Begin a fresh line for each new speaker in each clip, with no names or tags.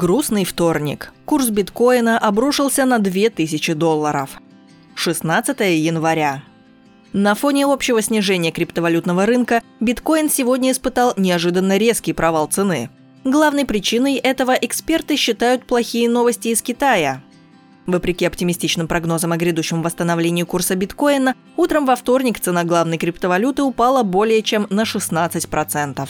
Грустный вторник. Курс биткоина обрушился на 2000 долларов. 16 января. На фоне общего снижения криптовалютного рынка биткоин сегодня испытал неожиданно резкий провал цены. Главной причиной этого эксперты считают плохие новости из Китая. Вопреки оптимистичным прогнозам о грядущем восстановлении курса биткоина, утром во вторник цена главной криптовалюты упала более чем на 16%.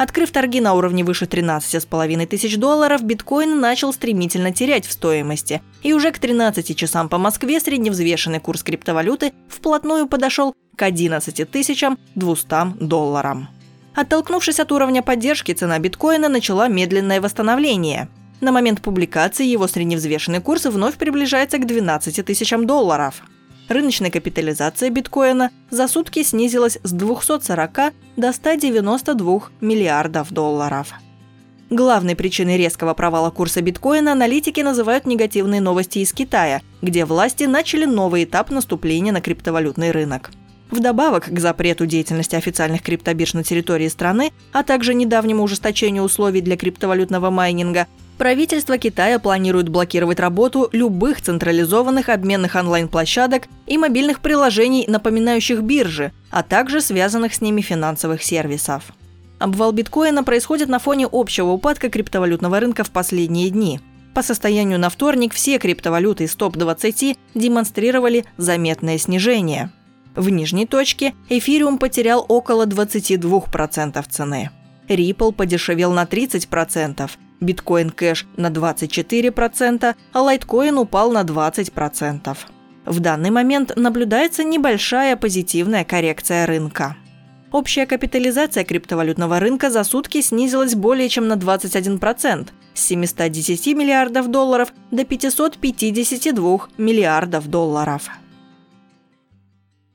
Открыв торги на уровне выше 13,5 тысяч долларов, биткоин начал стремительно терять в стоимости. И уже к 13 часам по Москве средневзвешенный курс криптовалюты вплотную подошел к 11 200 долларам. Оттолкнувшись от уровня поддержки, цена биткоина начала медленное восстановление. На момент публикации его средневзвешенный курс вновь приближается к 12 тысячам долларов. Рыночная капитализация биткоина за сутки снизилась с 240 до 192 миллиардов долларов. Главной причиной резкого провала курса биткоина аналитики называют негативные новости из Китая, где власти начали новый этап наступления на криптовалютный рынок. Вдобавок к запрету деятельности официальных криптобирж на территории страны, а также недавнему ужесточению условий для криптовалютного майнинга, Правительство Китая планирует блокировать работу любых централизованных обменных онлайн-площадок и мобильных приложений, напоминающих биржи, а также связанных с ними финансовых сервисов. Обвал биткоина происходит на фоне общего упадка криптовалютного рынка в последние дни. По состоянию на вторник все криптовалюты из топ-20 демонстрировали заметное снижение. В нижней точке эфириум потерял около 22% цены. Ripple подешевел на 30%, биткоин кэш на 24%, а лайткоин упал на 20%. В данный момент наблюдается небольшая позитивная коррекция рынка. Общая капитализация криптовалютного рынка за сутки снизилась более чем на 21% с 710 миллиардов долларов до 552 миллиардов долларов.